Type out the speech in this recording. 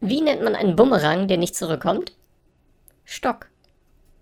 Wie nennt man einen Bumerang, der nicht zurückkommt? Stock.